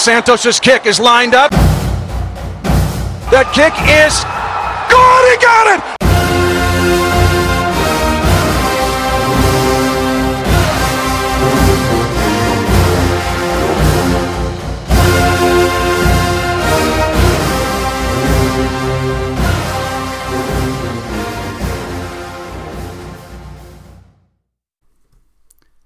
Santos's kick is lined up. That kick is good. He got it.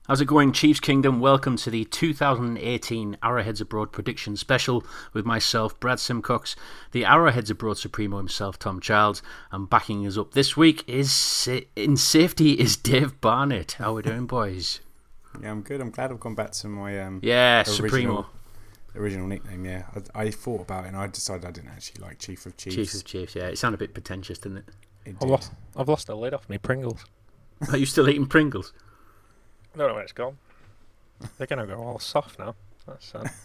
How's it going, Chiefs Kingdom? Welcome to the 2018 Arrowheads Abroad prediction special with myself, Brad Simcox, the Arrowheads Abroad Supremo himself, Tom Childs, and backing us up this week is in safety is Dave Barnett. How we doing, boys? Yeah, I'm good. I'm glad I've gone back to my um, Yeah, original, Supremo, original nickname. Yeah, I, I thought about it and I decided I didn't actually like Chief of Chiefs. Chiefs of Chiefs. Yeah, it sounded a bit pretentious, didn't it? It I've lost, I've lost a lid off me Pringles. Are you still eating Pringles? I don't know where it's gone. They're gonna go all soft now. That's sad.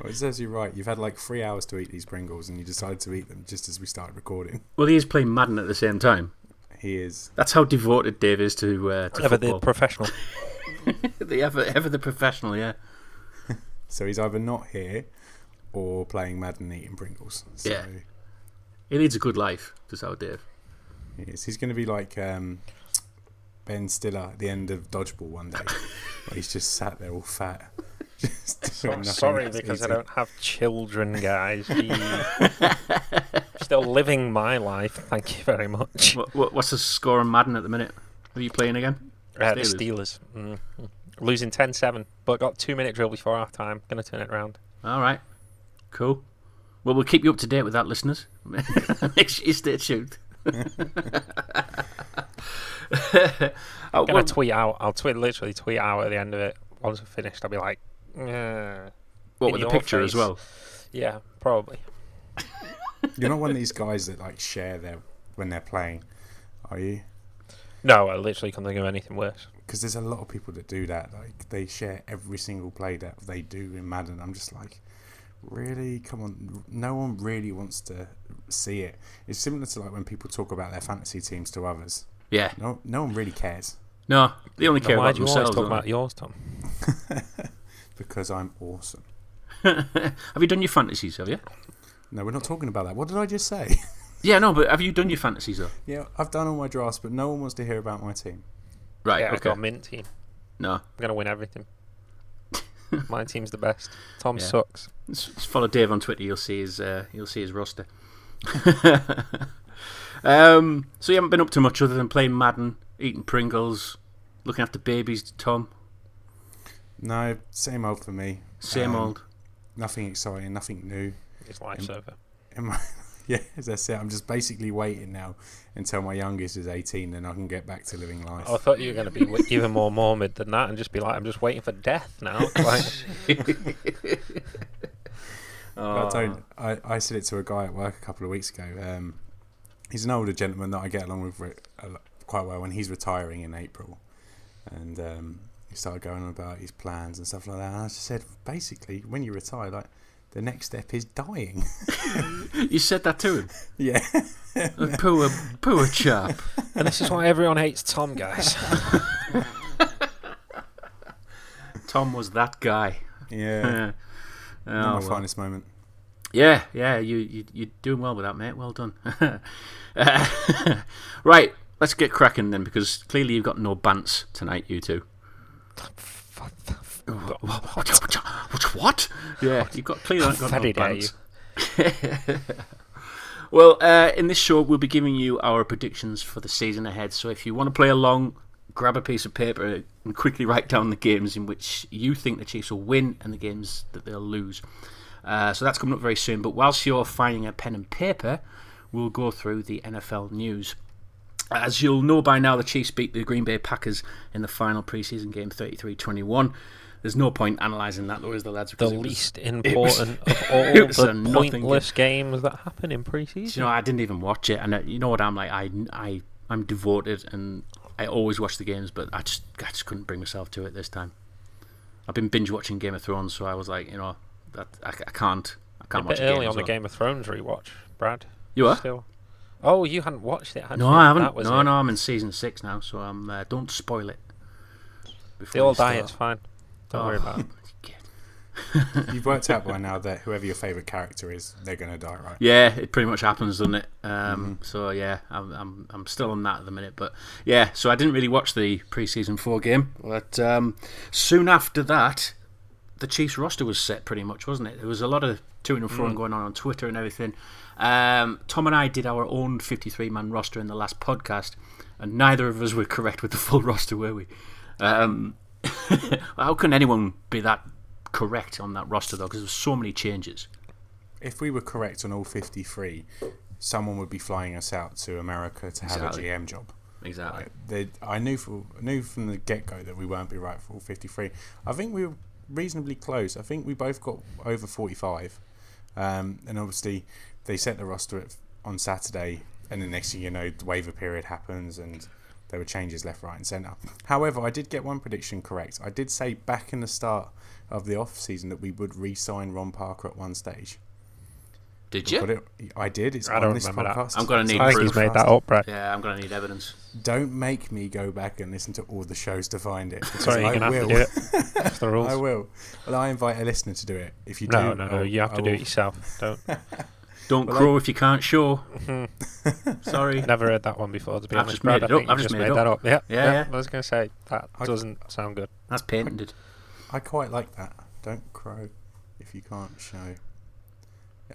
Well, it says you're right. You've had like three hours to eat these Pringles and you decided to eat them just as we started recording. Well, he is playing Madden at the same time. He is. That's how devoted Dave is to uh, to Ever the professional. the ever, ever the professional, yeah. So he's either not here or playing Madden eating Pringles. So Yeah. He leads a good life, does our Dave. he is. He's going to be like um, Ben Stiller at the end of Dodgeball one day. where he's just sat there all fat. Just So I'm sorry else, because I don't have children, guys. Still living my life. Thank you very much. What, what, what's the score on Madden at the minute? Who are you playing again? Uh, the Steelers. Steelers. Mm. Losing 10 7, but got two minute drill before half time. Gonna turn it around. All right, cool. Well, we'll keep you up to date with that, listeners. Make sure you stay tuned. oh, Gonna tweet out. I'll tweet literally tweet out at the end of it. Once we're finished, I'll be like, yeah, what with the your picture as well? yeah, probably. You're not one of these guys that like share their when they're playing, are you? No, I literally can't think of anything worse. Because there's a lot of people that do that. Like they share every single play that they do in Madden. I'm just like, really? Come on. No one really wants to see it. It's similar to like when people talk about their fantasy teams to others. Yeah. No, no one really cares No, they only care Why about do you always themselves. talk don't about yours, Tom? because I'm awesome. they? have you done your fantasies? Have you? No, we're not talking about that. What did I just say? Yeah, no, but have you done your fantasies though? yeah, I've done all my drafts, but no one wants to hear about my team. Right. yeah, I've okay. got a mint team. No. I'm gonna win everything. My team's the best. Tom Yeah. sucks. Just just follow Dave on Twitter. You'll see his. Uh, you'll see his roster. Um, so you haven't been up to much other than playing Madden, eating Pringles, looking after babies. Tom, No, same old for me. same Um, old. Nothing exciting, nothing new. His life's over. In my, yeah, as I said, I'm just basically waiting now until my youngest is 18 and I can get back to living life. Oh, I thought you were going to be w- even more morbid than that and just be like, I'm just waiting for death now. Like, I don't. I, I said it to a guy at work a couple of weeks ago. Um, he's an older gentleman that I get along with re- a lo- quite well, and he's retiring in April. And um, he started going on about his plans and stuff like that. And I just said, basically, when you retire, like the next step is dying. You said that to him. yeah, A poor, poor chap. and this is why everyone hates Tom, guys. Tom was that guy. yeah. oh, Not my well. finest moment. Yeah, yeah, you, you you're doing well with that, mate. Well done. Uh, right, let's get cracking then, because clearly you've got no bants tonight, you two. What? What? what? Yeah, you've got clearly not got no Very dare you. bants. well, uh, in this show, we'll be giving you our predictions for the season ahead. So if you want to play along, grab a piece of paper and quickly write down the games in which you think the Chiefs will win and the games that they'll lose. Uh, so that's coming up very soon. But whilst you're finding a pen and paper, we'll go through the NFL news. As you'll know by now, the Chiefs beat the Green Bay Packers in the final preseason game 33 21. There's no point analysing that, though, is the lads? The was- least was- important of all was the pointless games that happen in preseason. Do you know, I didn't even watch it, and uh, you know what I'm like. I, I, I'm devoted, and I always watch the games, but I just, I just couldn't bring myself to it this time. I've been binge watching Game of Thrones, so I was like, you know, that I, I can't, I can't watch bit a game early as on the. Game of Thrones rewatch, Brad. You are? Still. Oh, you hadn't watched it, had No, you? I haven't. That was No, it. no, I'm in season six now, so I'm. Uh, don't spoil it. They before all you die, it's fine. Don't Oh, worry about it. You've worked out by now that whoever your favourite character is, they're going to die, right? Yeah, it pretty much happens, doesn't it? Um, Mm-hmm. So yeah, I'm, I'm I'm still on that at the minute. But yeah, so I didn't really watch the pre-season four game, but um, soon after that, the Chiefs roster was set pretty much, wasn't it? There was a lot of to and Mm. going on on Twitter and everything. Um, Tom and I did our own 53 man roster in the last podcast, and neither of us were correct with the full roster, were we? Um, how can anyone be that correct on that roster though? Because there's so many changes. If we were correct on all 53, someone would be flying us out to America to have Exactly. a GM job. Exactly. They, I knew for, knew from the get go that we weren't be right for all 53. I think we were reasonably close. I think we both got over 45. Um, and obviously, they set the roster on Saturday, and the next thing you know, the waiver period happens, and there were changes left, right, and centre. However, I did get one prediction correct. I did say back in the start of the off season that we would re sign Ron Parker at one stage. Did you? it, I did. It's I on don't this remember that. podcast. I'm gonna need I think proof. he's made that up, Brett. Yeah, I'm going to need evidence. Don't make me go back and listen to all the shows to find it. Sorry, you're I gonna have will. to do it. That's the rules. I will. Well, I invite a listener to do it. If you No, do, no, no. I'll- You have to do it yourself. Don't. Don't Well, crow if you can't show. Mm-hmm. Sorry. Never heard that one before. To be I've honest, just made it up. think I've you just just made made that up. Yeah, Yeah, yeah. I was gonna say that I- doesn't sound good. That's patented. I quite like that. Don't crow if you can't show.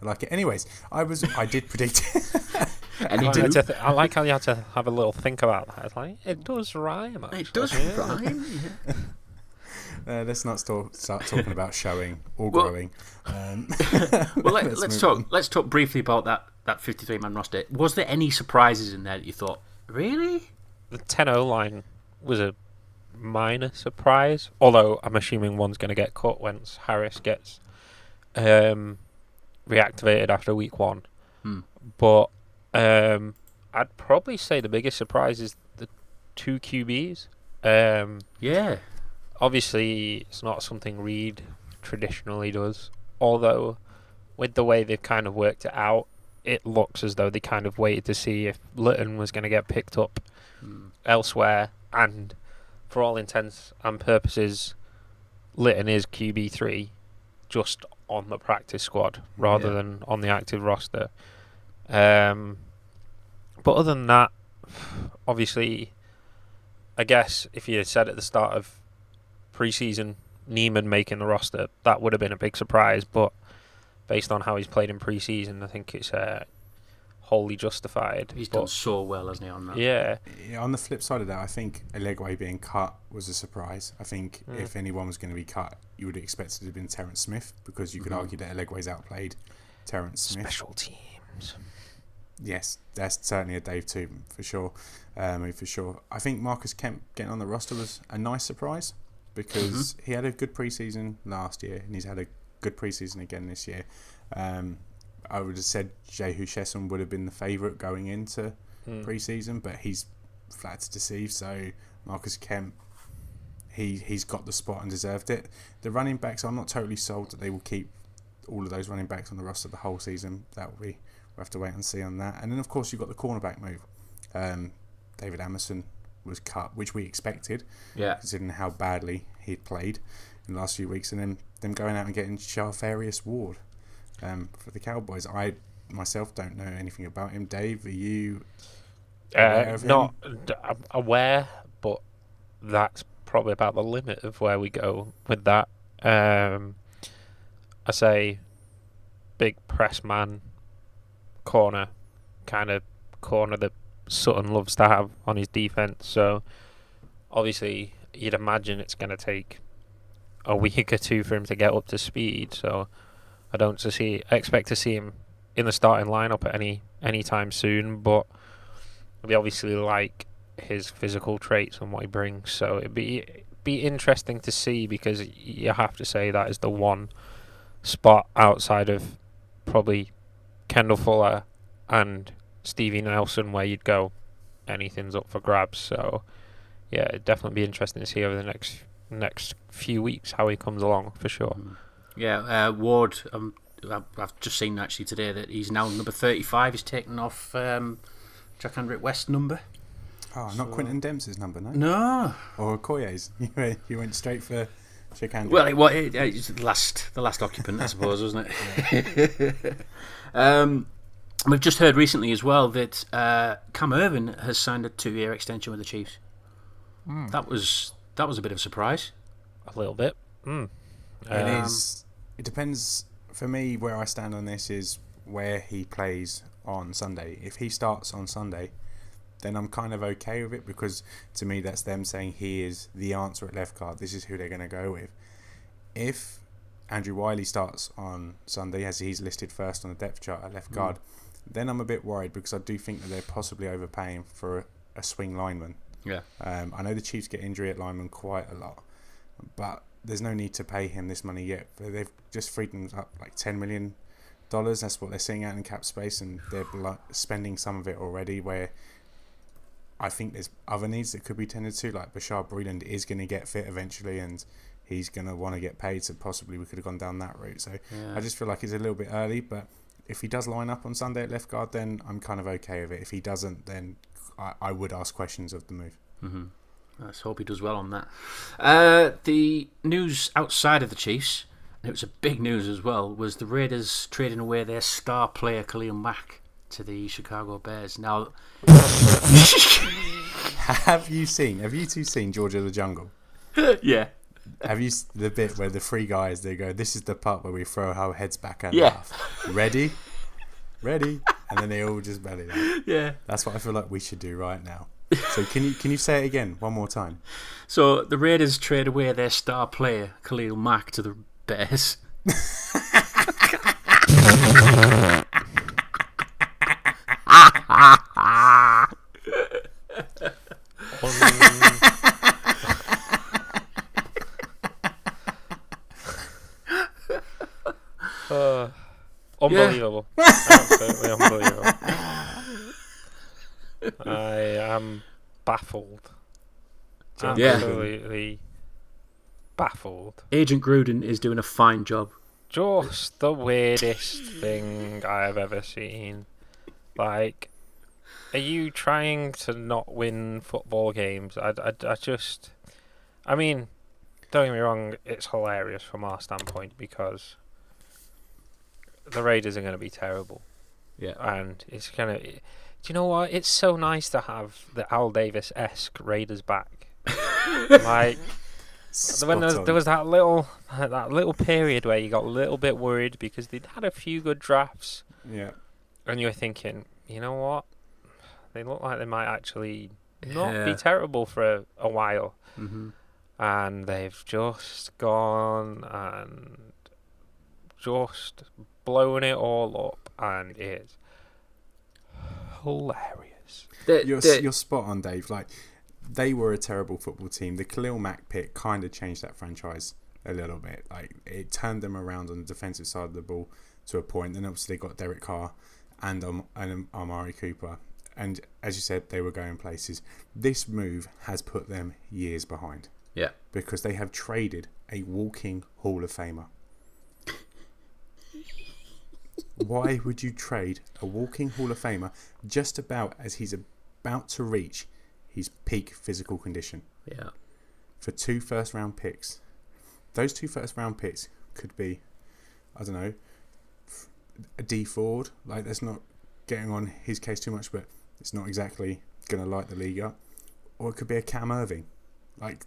I like it. Anyways, I was. I did predict. And I, he had did. to th- I like how you had to have a little think about that. It's like it does rhyme. Actually. It does Yeah. rhyme. uh, let's not start, start talking about showing or Well- growing. Um, Well, let, Let's let's talk. on. Let's talk briefly about that that 53 man roster. Was there any surprises in there that you thought, really? The 10-0 line was a minor surprise. Although I'm assuming one's going to get cut once Harris gets um, reactivated after week one. Hmm. But um, I'd probably say the biggest surprise is the two QBs. Um, Yeah. obviously, it's not something Reid traditionally does. Although, with the way they've kind of worked it out, it looks as though they kind of waited to see if Litton was going to get picked up Hmm. elsewhere. And for all intents and purposes, Litton is QB three, just on the practice squad rather Yeah. than on the active roster. Um, but other than that, obviously, I guess if you had said at the start of preseason Niemann making the roster, that would have been a big surprise. But based on how he's played in preseason, I think it's uh, wholly justified. He's But done so well, hasn't he, on that? yeah, yeah, on the flip side of that, I think Eligwe being cut was a surprise. I think Mm. if anyone was going to be cut, you would have expected it to have been Terrence Smith because you could Mhm. argue that Eligwe's outplayed Terrence Smith. special teams. Yes, that's certainly a Dave too, for sure. Um, for sure. I think Marcus Kemp getting on the roster was a nice surprise because he had a good preseason last year and he's had a good preseason again this year. Um, I would have said Jehu Chesson would have been the favourite going into Hmm. preseason, but he's flat to deceive. So Marcus Kemp, he he's got the spot and deserved it. The running backs, I'm not totally sold that they will keep all of those running backs on the roster the whole season. That will be we'll have to wait and see on that. And then of course you've got the cornerback move. Um, David Amerson was cut, which we expected Yeah. considering how badly he'd played in the last few weeks, and then them going out and getting Charvarius Ward um, for the Cowboys. I myself don't know anything about him. Dave, are you aware Uh, not d- I'm aware, but that's probably about the limit of where we go with that. Um, I say big press man corner, kind of corner that Sutton loves to have on his defense. So obviously, you'd imagine it's going to take a week or two for him to get up to speed. So I don't to see expect to see him in the starting lineup at any any time soon, but we obviously like his physical traits and what he brings. So it'd be be interesting to see because you have to say that is the one spot outside of probably Kendall Fuller and Stevie Nelson where you'd go anything's up for grabs. So yeah, it'd definitely be interesting to see over the next next few weeks how he comes along for sure. Mm. Yeah, uh, Ward. Um, I've I've just seen actually today that he's now number 35. He's taken off um, Jack Hendrick West number. Oh, not So- Quentin Dempsey's number, no? No. Or Okoye's. You went, straight for Jack hands. Well, it, well, it, it's the last, the last occupant, I suppose, wasn't it? um, we've just heard recently as well that uh, Cam Erving has signed a two-year extension with the Chiefs. That was that was a bit of a surprise. A little bit. Mm. It Um, is. It depends. For me, where I stand on this is where he plays on Sunday. If he starts on Sunday, then I'm kind of okay with it because to me that's them saying he is the answer at left guard. This is who they're going to go with. If Andrew Wylie starts on Sunday, as he's listed first on the depth chart at left guard, then I'm a bit worried because I do think that they're possibly overpaying for a, a swing lineman. Yeah. Um, I know the Chiefs get injury at lineman quite a lot, but there's no need to pay him this money yet. They've just freed him up like ten million dollars. That's what they're seeing out in cap space, and they're spending some of it already. Where I think there's other needs that could be tended to, like Bashaud Breeland is going to get fit eventually, and he's going to want to get paid. So possibly we could have gone down that route. So Yeah. I just feel like it's a little bit early, but. If he does line up on Sunday at left guard, then I'm kind of okay with it. If he doesn't, then I, I would ask questions of the move. Mm-hmm. Let's hope he does well on that. Uh, the news outside of the Chiefs, and it was a big news as well, was the Raiders trading away their star player Khalil Mack to the Chicago Bears. Now, Have you seen? Have you two seen George of the Jungle? yeah, Have you the bit where the three guys they go? This is the part where we throw our heads back and Yeah. laugh. Ready, ready, and then they all just belly laugh. yeah. That's what I feel like we should do right now. So can you can you say it again one more time? So the Raiders trade away their star player Khalil Mack to the Bears. Uh, unbelievable. Absolutely unbelievable. I am baffled. Yeah. Absolutely baffled. Agent Gruden is doing a fine job. Just the weirdest thing I have ever seen. Like, are you trying to not win football games? I, I, I just. I mean, don't get me wrong, it's hilarious from our standpoint because the Raiders are going to be terrible. Yeah. And it's going to. Do you know what? It's so nice to have the Al Davis esque Raiders back. like, when there was, there was that little that little period where you got a little bit worried because they'd had a few good drafts, yeah. and you were thinking, you know what, they look like they might actually not be terrible for a, a while, hmm and they've just gone and just blown it all up, and it's hilarious. You're you're spot on, Dave. Like they were a terrible football team. The Khalil Mack pick kind of changed that franchise a little bit. Like it turned them around on the defensive side of the ball to a point. Then obviously they got Derek Carr and um, and Amari Cooper. And as you said, they were going places. This move has put them years behind yeah. because they have traded a walking Hall of Famer. Why would you trade a walking Hall of Famer just about as he's about to reach his peak physical condition Yeah. for two first round picks? Those two first round picks could be, I don't know, a Dee Ford. Like, that's not getting on his case too much, but it's not exactly going to light the league up. Or it could be a Cam Erving. Like,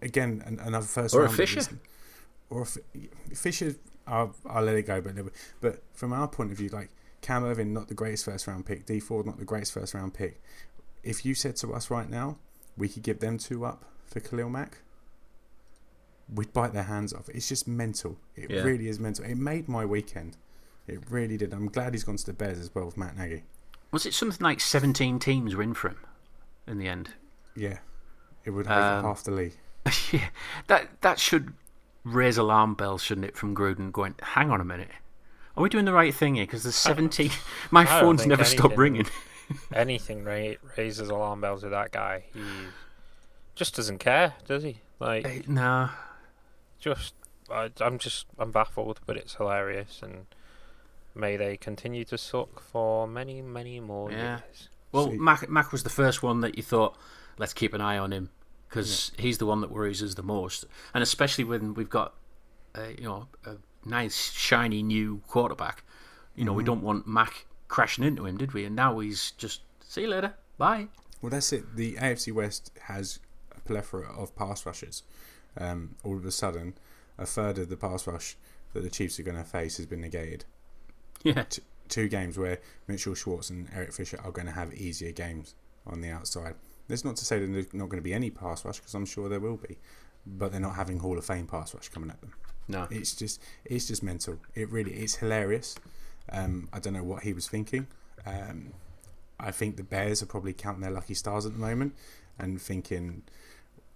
again, an, another first Or a. Fisher. Or a Fisher, I'll, I'll let it go. But but from our point of view, like Cam Erving, not the greatest first round pick. Dee Ford, not the greatest first round pick. If you said to us right now, we could give them two up for Khalil Mack, we'd bite their hands off. It's just mental. It Yeah. really is mental. It made my weekend. It really did. I'm glad he's gone to the Bears as well with Matt Nagy. Was it something like 17 teams were in for him in the end? Yeah, it would make Um, half the league. yeah. That, that should raise alarm bells, shouldn't it, from Gruden going, hang on a minute. Are we doing the right thing here? Because there's 17. My phone's think never stopped ringing. Anything ra- raises alarm bells with that guy. He just doesn't care, does he? Like, Eh, nah. just I, I'm just I'm baffled, but it's hilarious, and may they continue to suck for many, many more Yeah. years. Well, Mack, Mack was the first one that you thought, let's keep an eye on him. Because he's the one that worries us the most, and especially when we've got, uh, you know, a nice shiny new quarterback. You know, we don't want Mack crashing into him, did we? And now he's just see you later, bye. Well, that's it. The AFC West has a plethora of pass rushers. Um, all of a sudden, a third of the pass rush that the Chiefs are going to face has been negated. Yeah, T- two games where Mitchell Schwartz and Eric Fisher are going to have easier games on the outside. That's not to say that there's not going to be any pass rush, because I'm sure there will be, but they're not having Hall of Fame pass rush coming at them. no, It's just, it's just mental. It really, it's hilarious. Um, I don't know what he was thinking. Um, I think the Bears are probably counting their lucky stars at the moment and thinking,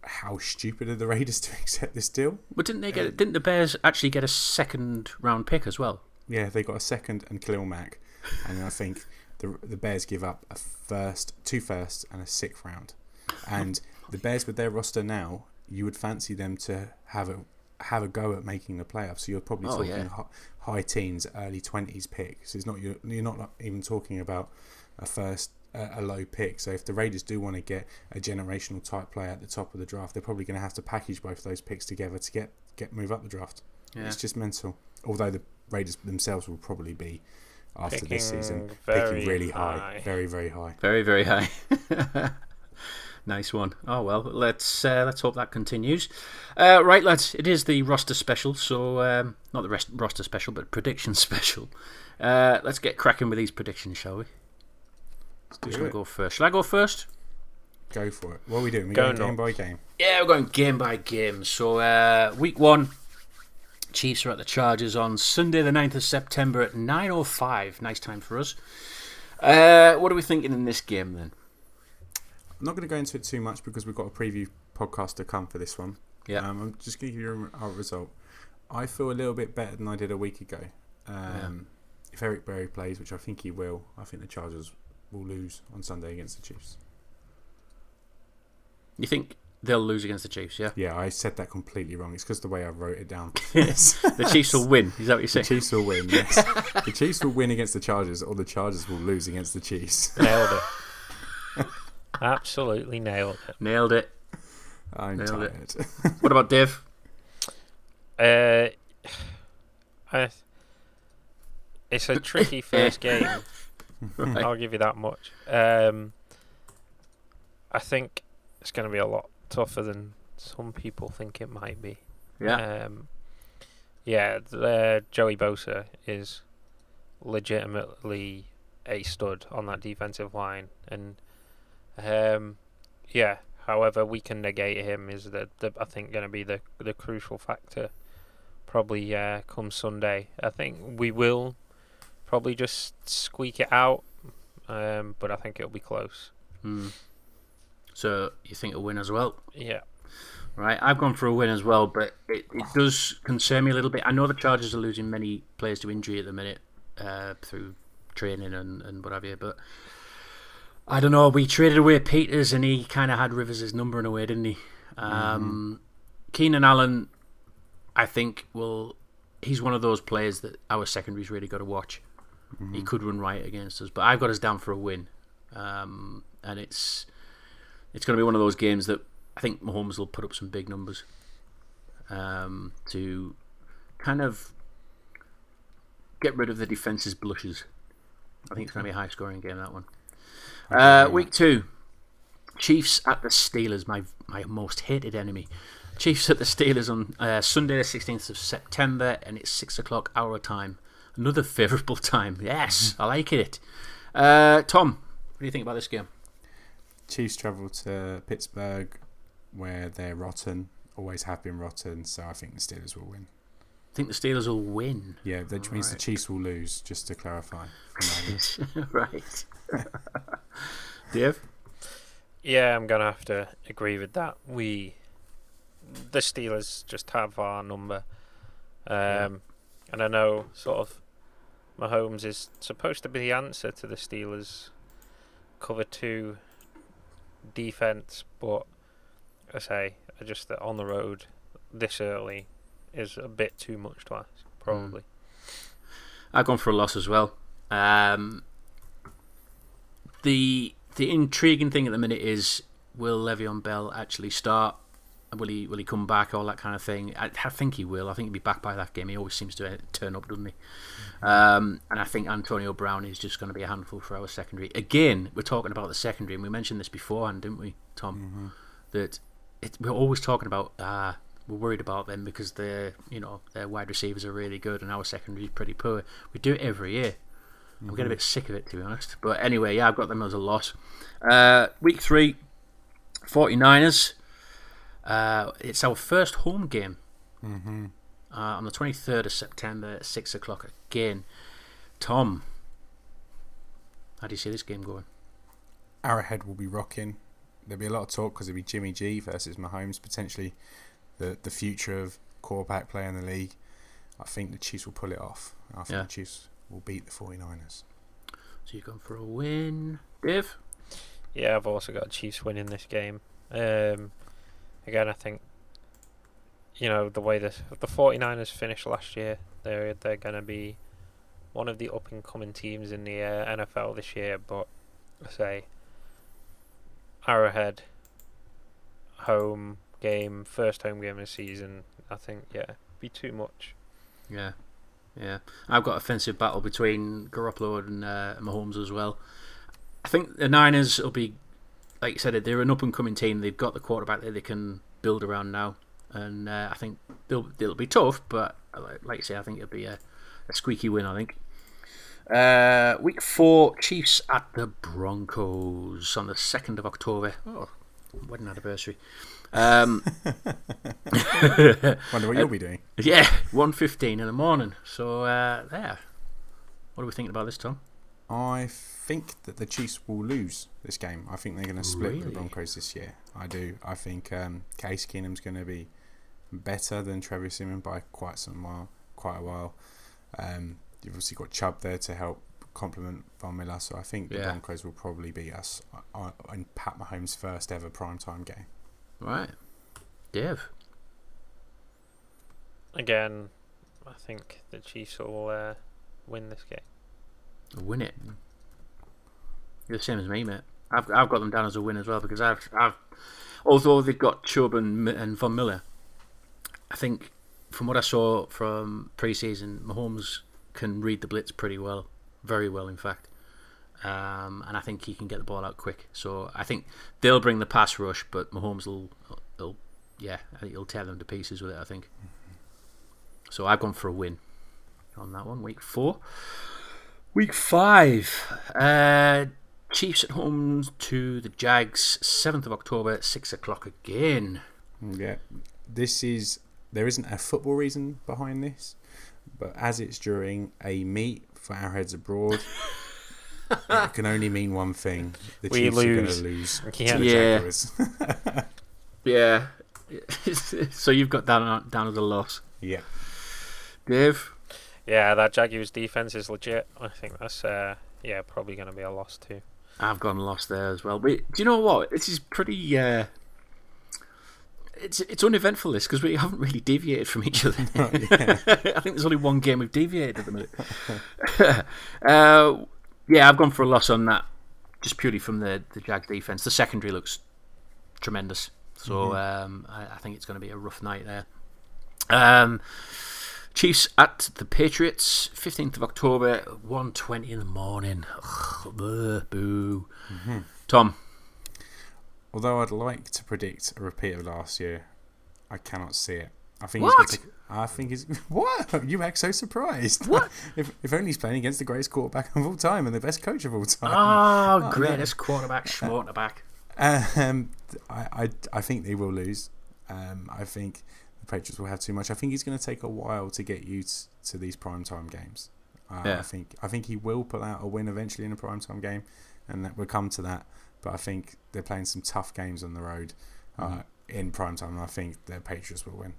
how stupid are the Raiders to accept this deal? but didn't they get? Didn't the Bears actually get a second round pick as well? Yeah, they got a second and Khalil Mack, and I think the the Bears give up a first, two firsts, and a sixth round. And the Bears with their roster now, you would fancy them to have a have a go at making the playoffs. So you're probably Oh, talking yeah. hi- high teens, early twenties picks. It's not you're, you're not even talking about a first a, a low pick. So if the Raiders do want to get a generational type player at the top of the draft, they're probably going to have to package both those picks together to get get move up the draft. Yeah. It's just mental. Although the Raiders themselves will probably be after this season Picking very picking really high, high. very very high. Very, very high. nice one. Oh well, let's uh, let's hope that continues. Uh, right, lads, it is the roster special. So um, not the rest, roster special, but prediction special. Uh, let's get cracking with these predictions, shall we? Let's Who's do going it. to go first? Shall I go first? Go for it. What are we doing? We Go going game by game. Yeah, we're going game by game. So uh, week one, Chiefs are at the Chargers on Sunday, the 9th of September at nine oh five. Nice time for us. Uh, what are we thinking in this game then? I'm not going to go into it too much because we've got a preview podcast to come for this one. Yeah. Um, I'm just going to give you our result. I feel a little bit better than I did a week ago. Um, If Eric Berry plays, which I think he will, I think the Chargers will lose on Sunday against the Chiefs. You think they'll lose against the Chiefs? Yeah. Yeah, I said that completely wrong. It's because the way I wrote it down. Yes. the Chiefs will win. Is that what you're The? Chiefs will win. Yes, the Chiefs will win against the Chargers, or the Chargers will lose against the Chiefs. Nailed it. Absolutely nailed it. Nailed it. I'm Nailed it. What about Dave? Uh, I, it's a tricky first game. Right. I'll give you that much. Um, I think it's going to be a lot tougher than some people think it might be. Yeah. Um, yeah, th- uh, Joey Bosa is legitimately a stud on that defensive line, and um, yeah. However, we can negate him is the, the I think going to be the the crucial factor. Probably uh, come Sunday. I think we will probably just squeak it out, um, but I think it'll be close. Hmm. So you think a win as well? Yeah. Right, I've gone for a win as well, but it, it does concern me a little bit. I know the Chargers are losing many players to injury at the minute uh, through training and, and what have you, but I don't know. We traded away Peters and he kind of had Rivers' number in a way, didn't he? Um, Keenan Allen, I think, will. He's one of those players that our secondary's really got to watch. He could run right against us, but I've got us down for a win, um, and it's it's going to be one of those games that I think Mahomes will put up some big numbers um, to kind of get rid of the defense's blushes. I think it's going to be a high scoring game, that one. Uh, week two Chiefs at the Steelers, my, my most hated enemy. Chiefs at the Steelers on uh, Sunday, the 16th of September, and it's 6 o'clock our time. Another favourable time. Yes, I like it. Uh, Tom, what do you think about this game? Chiefs travel to Pittsburgh, where they're rotten, always have been rotten. So I think the Steelers will win. I think the Steelers will win. Yeah, that means the Right. Chiefs will lose. Just to clarify. right. Dave? Yeah, I'm gonna have to agree with that. We, the Steelers, just have our number, um, and I know sort of Mahomes is supposed to be the answer to the Steelers' cover two defense, but I say I just that on the road this early is a bit too much to ask, probably. I've gone for a loss as well. Um, the the intriguing thing at the minute is will Le'Veon Bell actually start? Will he will he come back? All that kind of thing. I, I think he will. I think he'll be back by that game. He always seems to uh, turn up, doesn't he? Um, and I think Antonio Brown is just going to be a handful for our secondary. Again, we're talking about the secondary, and we mentioned this beforehand, didn't we, Tom? That it, we're always talking about. Uh, we're worried about them because their you know their wide receivers are really good and our secondary is pretty poor. We do it every year. I'm getting a bit sick of it to be honest. But anyway, yeah, I've got them as a loss. Uh, week three, 49ers. Uh, it's our first home game Mm-hmm. uh, on the 23rd of September at 6 o'clock again. Tom, how do you see this game going? Arrowhead will be rocking. There'll be a lot of talk because it'll be Jimmy G versus Mahomes, potentially the the future of quarterback play in the league. I think the Chiefs will pull it off. I think Yeah. the Chiefs will beat the 49ers. So you're going for a win, Dave? Yeah, I've also got Chiefs winning this game. Um, again, I think you know the way the the 49ers finished last year, they're they're going to be one of the up and coming teams in the uh, NFL this year. But I say Arrowhead home game, first home game of the season. I think yeah, be too much. Yeah, yeah. I've got offensive battle between Garoppolo and uh, Mahomes as well. I think the Niners will be, like you said, they're an up and coming team. They've got the quarterback that they can build around now, and uh, I think they'll they'll be tough. But like, like you say, I think it'll be a, a squeaky win. I think. Uh, week four, Chiefs at the Broncos on the second of October. Oh, wedding anniversary. Um, Wonder what you'll be doing. yeah, one fifteen in the morning. So uh, there. What are we thinking about this, Tom? I think that the Chiefs will lose this game. I think they're going to split with Really? the Broncos this year. I do. I think um, Case Keenum's going to be better than Trevor Siemian by quite some while, quite a while. Um, you've obviously got Chubb there to help complement Von Miller, so I think the Yeah. Broncos will probably beat us on, on Pat Mahomes' first ever primetime game. Right, Dave. Again, I think the Chiefs will uh, win this game. Win it. You're the same as me, mate. I've I've got them down as a win as well because I've I've although they've got Chubb and, and Von Miller, I think from what I saw from preseason, Mahomes can read the blitz pretty well, very well, in fact. Um, and I think he can get the ball out quick. So I think they'll bring the pass rush, but Mahomes will, will yeah, I think he'll tear them to pieces with it. I think. So I've gone for a win on that one. Week four. Week five. Uh, Chiefs at home to the Jags, 7th of October, 6 o'clock again. Yeah, this is there isn't a football reason behind this, but as it's during a meet for Arrowheads abroad, it can only mean one thing: the We Chiefs are going to lose Yeah. to the Yeah. Jaguars. Yeah. so you've got down, down as a loss. yeah, Dave? Yeah, that Jaguars defense is legit. I think that's uh, yeah probably going to be a loss too. I've gone lost there as well. But do you know what? This is pretty. Uh, it's it's uneventful this because we haven't really deviated from each other. I think there's only one game we've deviated at the minute. uh, yeah, I've gone for a loss on that, just purely from the the Jags defense. The secondary looks tremendous, so um, I, I think it's going to be a rough night there. Um, Chiefs at the Patriots, fifteenth of October, one twenty in the morning. Ugh, boo. boo. Tom, although I'd like to predict a repeat of last year, I cannot see it. I think What? he's to. I think he's what you act so surprised. What? if if only he's playing against the greatest quarterback of all time and the best coach of all time. oh, no. greatest quarterback, quarterback. Um, I, I, I think they will lose. Um, I think Patriots will have too much. I think he's going to take a while to get used to these primetime games. Uh, Yeah. I think I think he will pull out a win eventually in a primetime game, and that will come to that. But I think they're playing some tough games on the road uh, in primetime, and I think the Patriots will win.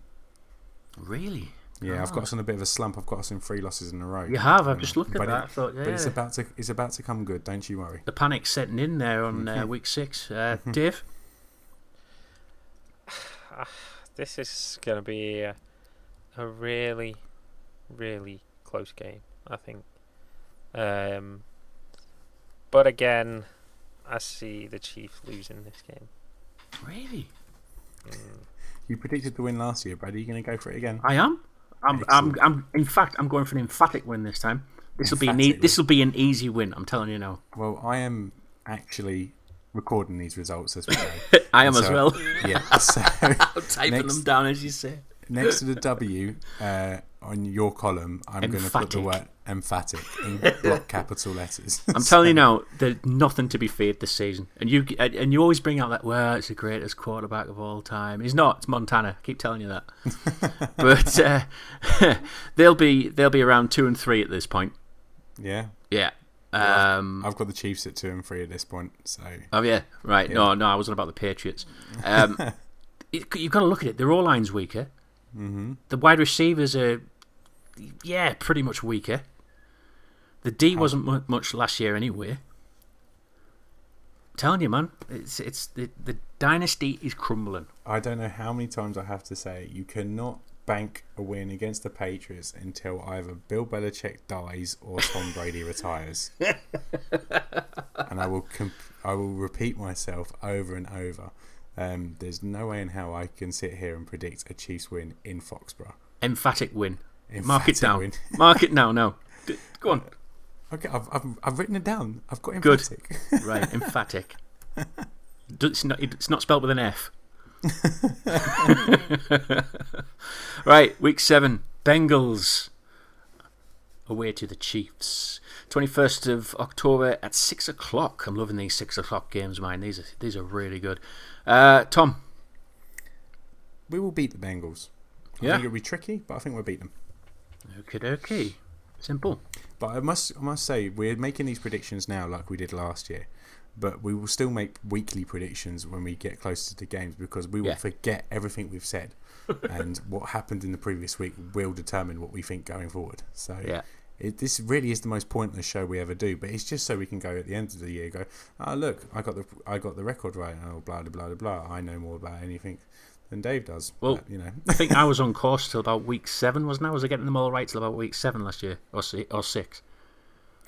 Really? Yeah, I've Oh. got us on a bit of a slump. I've got us in three losses in a row. You have. I've Um, just looked at but that. I It, thought, yeah. But it's about to it's about to come good. Don't you worry. the panic setting in there on uh, week six. Uh, Dave? This is going to be a, a really, really close game. I think. Um, but again, I see the Chiefs losing this game. Really? You predicted the win last year, Brad. Are you going to go for it again? I am. I'm, I'm, I'm. In fact, I'm going for an emphatic win this time. This will be an e- this will be an easy win. I'm telling you now. Well, I am actually recording these results as we go. I am So- as well. yeah. So I'm typing Next- them down as you say. next to the W uh, on your column, I'm going to put the word emphatic in block capital letters. I'm telling you now, there's nothing to be feared this season. And you and- and you always bring out that well, it's the greatest quarterback of all time. He's not. It's Montana. I keep telling you that. but uh, they'll be they'll be around two and three at this point. Yeah. Yeah. Um, I've got the Chiefs at two and three at this point. So oh yeah. Right. No, no, I wasn't about the Patriots. Um, it, you've got to look at it. Their all line's weaker. Mm-hmm. The wide receivers are, yeah, pretty much weaker. The D wasn't mu- much last year anyway. telling you, man, it's it's the the dynasty is crumbling. I don't know how many times I have to say you cannot bank a win against the Patriots until either Bill Belichick dies or Tom Brady retires. and I will comp- I will repeat myself over and over. Um, there's no way in how I can sit here and predict a Chiefs win in Foxborough. Emphatic win. Mark it down. win. Mark it now. No, D- go on. Okay, I've, I've, I've written it down. I've got Good. Right, emphatic. It's not, it's not spelled with an F. right, week seven. Bengals away to the Chiefs. 21st of October at 6 o'clock. I'm loving these 6 o'clock games, man. These are, these are really good. Uh, Tom, we will beat the Bengals. I Yeah. think it'll be tricky, but I think we'll beat them. okay, okay. Simple. But I must, I must say, we're making these predictions now like we did last year. But we will still make weekly predictions when we get closer to the games because we will Yeah. forget everything we've said, and what happened in the previous week will determine what we think going forward. So Yeah. it, this really is the most pointless show we ever do. But it's just so we can go at the end of the year, go, oh look, I got the, I got the record right. Oh blah blah blah blah. blah. I know more about anything than Dave does. Well, But, you know, I think I was on course till about week seven, wasn't I? Was I getting them all right till about week seven last year? Or, or six?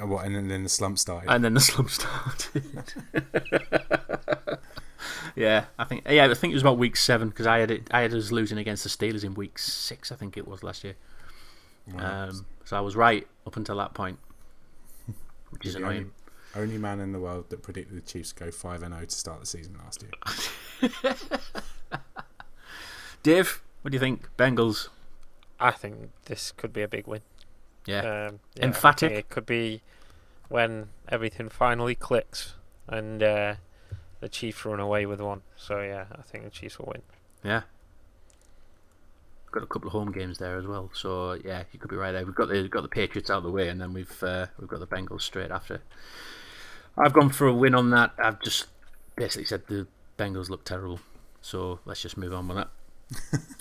And what, and then, then the slump started. and then the slump started. yeah, I think yeah, I think it was about week seven because I had it, I had us losing against the Steelers in week six, I think it was last year. Um, so I was right up until that point, which is the only, annoying. only man in the world that predicted the Chiefs go five and zero to start the season last year. Dave, what do you think? Bengals? I think this could be a big win. Yeah, Um, yeah, Emphatic? It could be when everything finally clicks and uh, the Chiefs run away with one. So yeah, I think the Chiefs will win. yeah. Got a couple of home games there as well, so yeah, you could be right there. We've got the got the Patriots out of the way, and then we've uh, we've got the Bengals straight after. I've gone for a win on that. I've just basically said the Bengals look terrible, so let's just move on with that.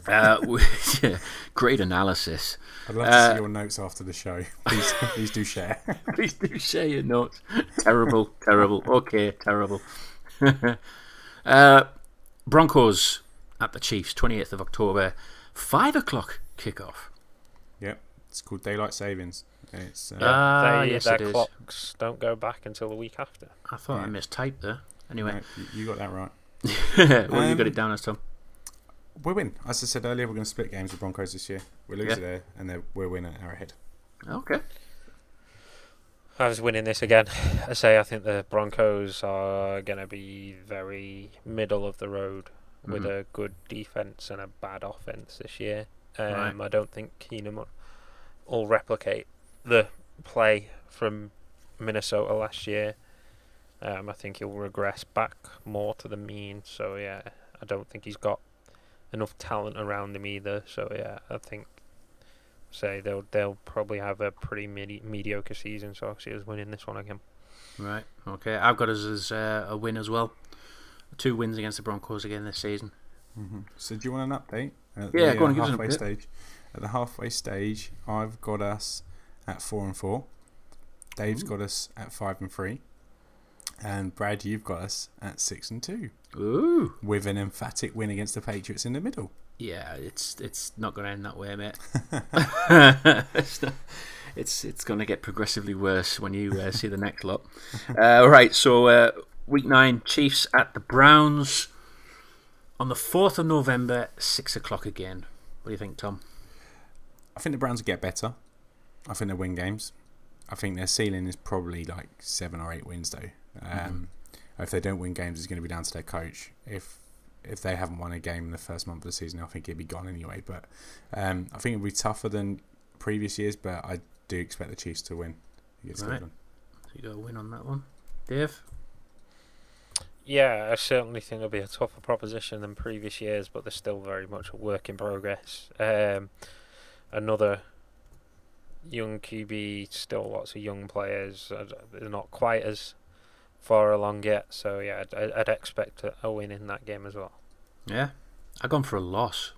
Uh, yeah, great analysis. I'd love to Uh, see your notes after the show. Please, please do share. Please do share your notes. terrible, terrible. Okay, terrible. uh, Broncos at the Chiefs, 28th of October, 5 o'clock kickoff. yep, it's called daylight savings. It's uh, Ah, they, yes, their it is. clocks don't go back until the week after. I thought I mistyped there. Anyway, right, you- you got that right. well, you got Um, it down as Tom. We'll win. As I said earlier, we're going to split games with Broncos this year. We lose Yeah. there, and then we'll win at Arrowhead. Okay. I was winning this again. I say I think the Broncos are going to be very middle of the road with Mhm. a good defense and a bad offense this year. Um, Right. I don't think Keenum will- will replicate the play from Minnesota last year. Um, I think he'll regress back more to the mean. So yeah, I don't think he's got enough talent around him either. So yeah, I think say they'll they'll probably have a pretty medi- mediocre season. So I see us winning this one again. Right. Okay. I've got us as uh, a win as well. Two wins against the Broncos again this season. hmm So, do you want an update? At Yeah, the, go on, uh, give us an halfway update. stage. At the halfway stage, I've got us at four and four. Dave's Ooh. got us at five and three, and Brad, you've got us at six and two, Ooh. with an emphatic win against the Patriots in the middle. Yeah, it's it's not going to end that way, mate. it's not, it's it's going to get progressively worse when you uh, see the next lot. Uh, all right, so uh, week nine, Chiefs at the Browns. On the 4th of November, 6 o'clock again. What do you think, Tom? I think the Browns will get better. I think they'll win games. I think their ceiling is probably like seven or eight wins, though. Um, If they don't win games, it's going to be down to their coach. If if they haven't won a game in the first month of the season, I think it'd be gone anyway. But um, I think it'll be tougher than previous years. But I do expect the Chiefs to win against Right. Cleveland. So you got a win on that one. Dave? Yeah, I certainly think it'll be a tougher proposition than previous years, but they're still very much a work in progress. Um, another young QB, still lots of young players. uh, They're not quite as far along yet, so yeah, I'd, I'd expect a, a win in that game as well. Yeah. I've gone for a loss.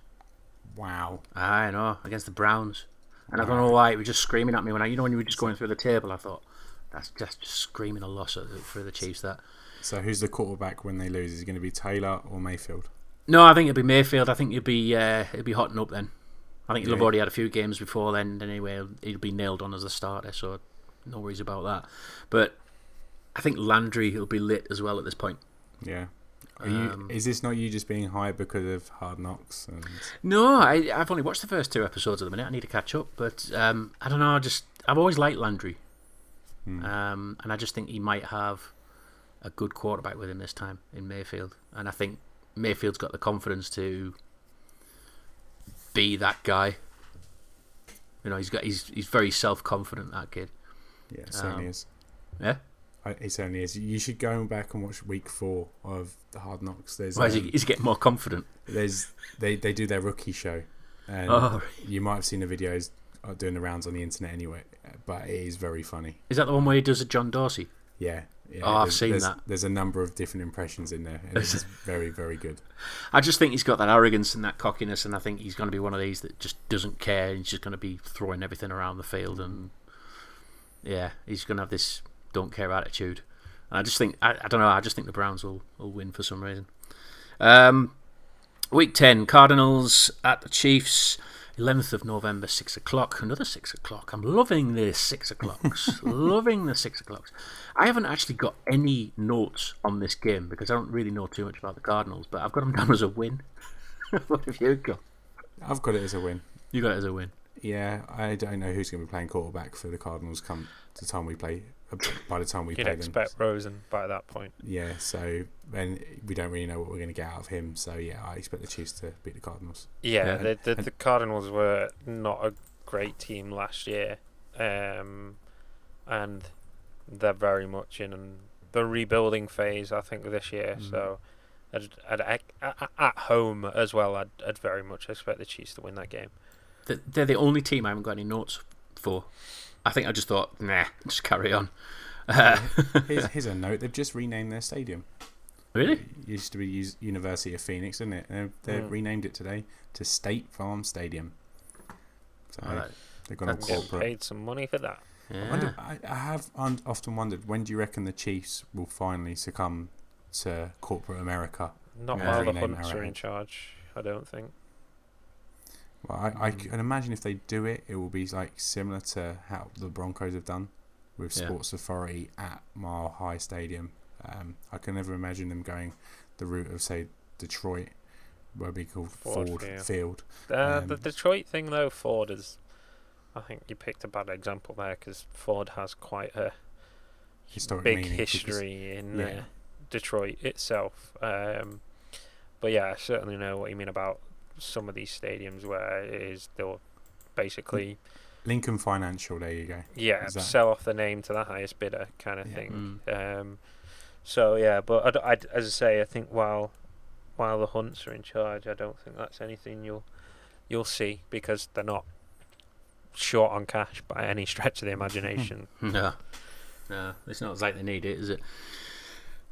Wow. I know, against the Browns. And I don't know why, it was just screaming at me when I, you know, when you were just going through the table, I thought, that's just, just screaming a loss at the, for the Chiefs, that. So who's the quarterback when they lose? Is it going to be Taylor or Mayfield? No, I think it'll be Mayfield. I think he'll be, uh, he'll be hotting up then. I think he'll have already had a few games before then, anyway. He'll, he'll be nailed on as a starter, so no worries about that. But I think Landry will be lit as well at this point. Yeah. Are you, Um, is this not you just being high because of Hard Knocks? And No, I, I've only watched the first two episodes at the minute. I need to catch up, but um, I don't know. I just I've always liked Landry, Hmm. um, and I just think he might have a good quarterback with him this time in Mayfield, and I think Mayfield's got the confidence to be that guy. You know, he's got he's he's very self confident. That kid. yeah, certainly Um, is. Yeah. It certainly is. You should go back and watch week four of the Hard Knocks. There's Why is he, um, he's getting more confident? there's they they do their rookie show, and Oh, you might have seen the videos uh, doing the rounds on the internet anyway. But it is very funny. is that the one where he does a John Dorsey? Yeah. yeah Oh, I've there's- seen there's, that. There's a number of different impressions in there, and it's very very good. I just think he's got that arrogance and that cockiness, and I think he's going to be one of these that just doesn't care. He's just going to be throwing everything around the field, and yeah, he's going to have this don't care attitude. And I just think I, I don't know. I just think the Browns will, will win for some reason. Um, week ten, Cardinals at the Chiefs. 11th of November, 6 o'clock. Another 6 o'clock. I'm loving the 6 o'clocks. loving the 6 o'clocks. I haven't actually got any notes on this game because I don't really know too much about the Cardinals, but I've got them down as a win. what have you got? I've got it as a win. You got it as a win. Yeah, I don't know who's going to be playing quarterback for the Cardinals come the time we play. By the time we You'd play expect them, Rosen by that point. yeah. So then we don't really know what we're going to get out of him. So yeah, I expect the Chiefs to beat the Cardinals. Yeah, Yeah, the, the, and- the Cardinals were not a great team last year, um, and they're very much in the rebuilding phase. I think this year, Mm. so I'd, I'd, ac- at, at home as well, I'd, I'd very much expect the Chiefs to win that game. They're the only team I haven't got any notes for. I think I just thought, nah, just carry on. Uh, Here's, here's a note: they've just renamed their stadium. really? It used to be University of Phoenix, didn't it? And they've Mm. renamed it today to State Farm Stadium. So Alright. they've gone all And corporate. paid some money for that. I, wonder, I, I have often wondered when do you reckon the Chiefs will finally succumb to corporate America? Not while the Rename Hunts are in charge, I don't think. Well, I, I can imagine if they do it, it will be like similar to how the Broncos have done with Yeah. Sports Authority at Mile High Stadium. Um, I can never imagine them going the route of say Detroit, where be called Ford Ford, Field. Field. Uh, the Um, Detroit thing, though, Ford is. I think you picked a bad example there because Ford has quite a Historic big meaning because- history in yeah. uh, Detroit itself. Um, but yeah, I certainly know what you mean about some of these stadiums where it is they'll basically Lincoln Financial. There you go. yeah that- sell off the name to the highest bidder kind of Yeah. thing. Mm. Um, so yeah, but I d I'd- as I say, I think while while the Hunts are in charge, I don't think that's anything you'll you'll see because they're not short on cash by any stretch of the imagination. No, no, it's not like they need it, is it?